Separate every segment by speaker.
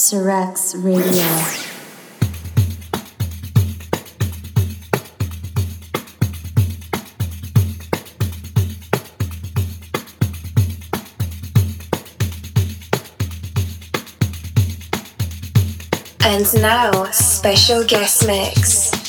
Speaker 1: Cerecs Radio.
Speaker 2: And now, special guest mix.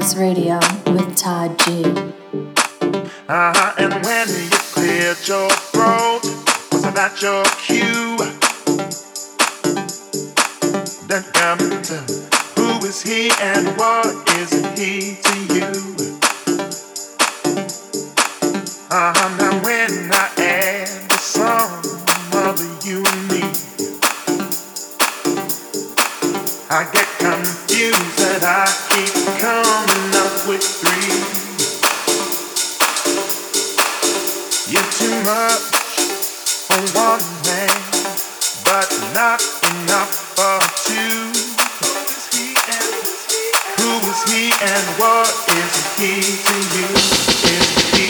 Speaker 1: To Radio with Todd G.
Speaker 3: Uh-huh, and when you cleared your throat, wasn't that your cue? Then come to who is he and what is he to you? Uh-huh, now when I add the sum of you and me, I get confused that I keep coming and Who is he and what is he to you? Is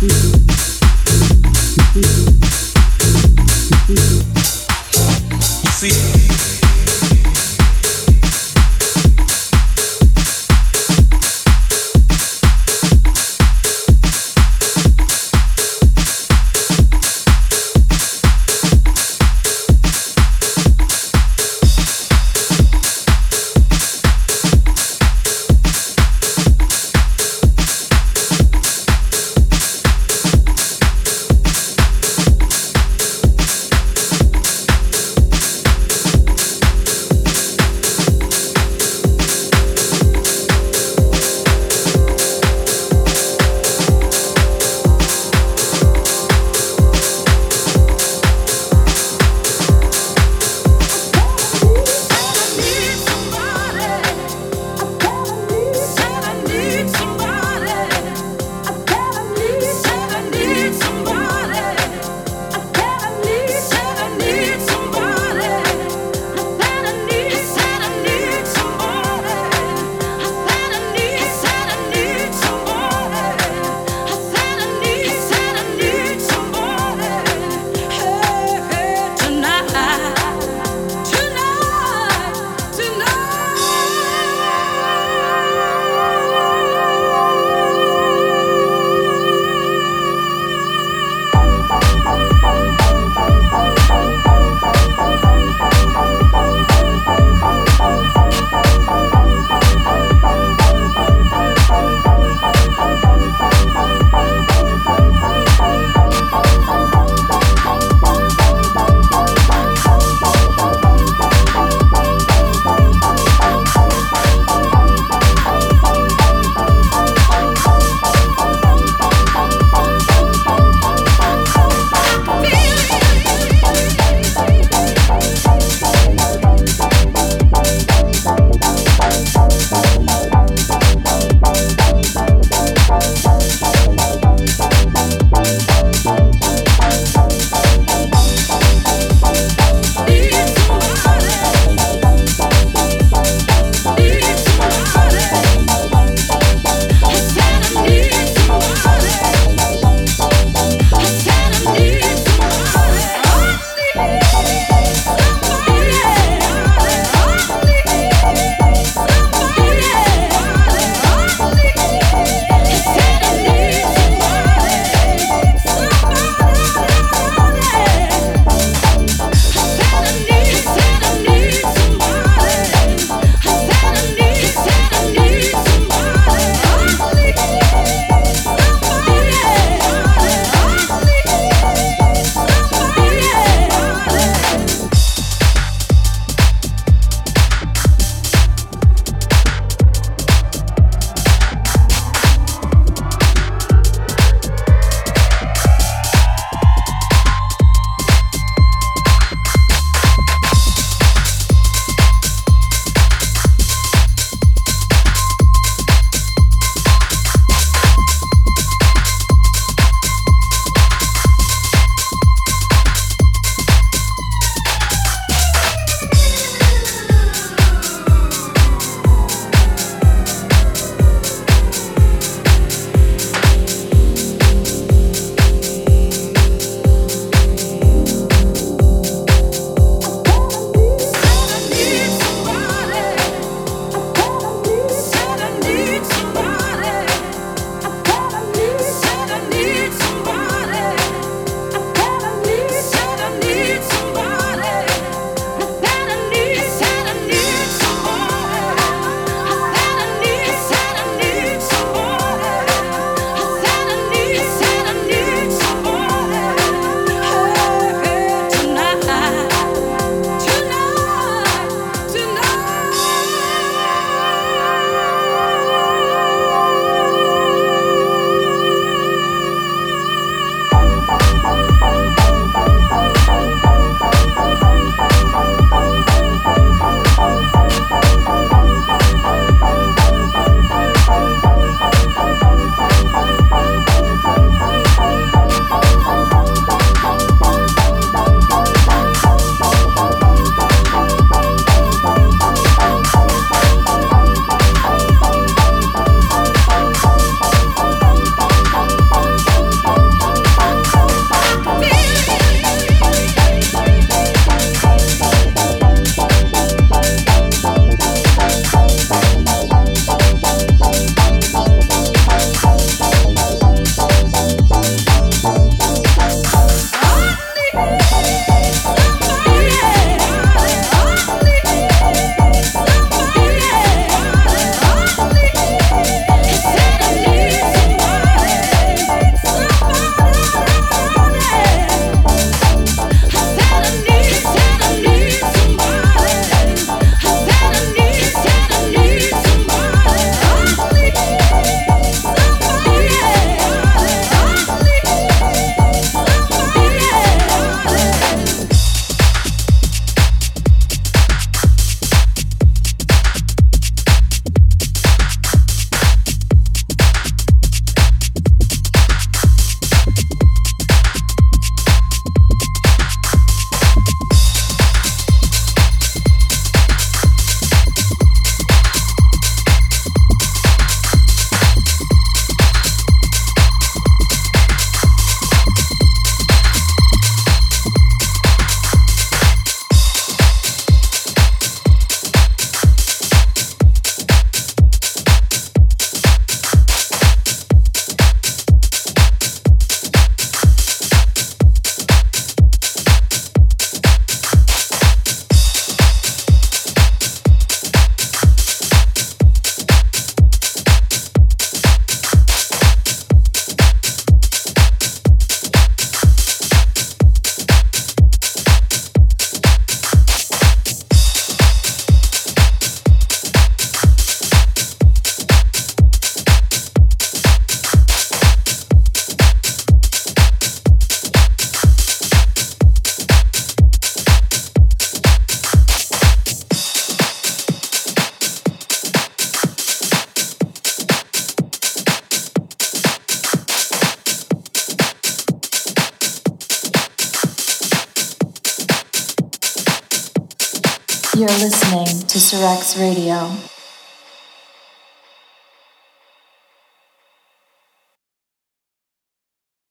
Speaker 3: see.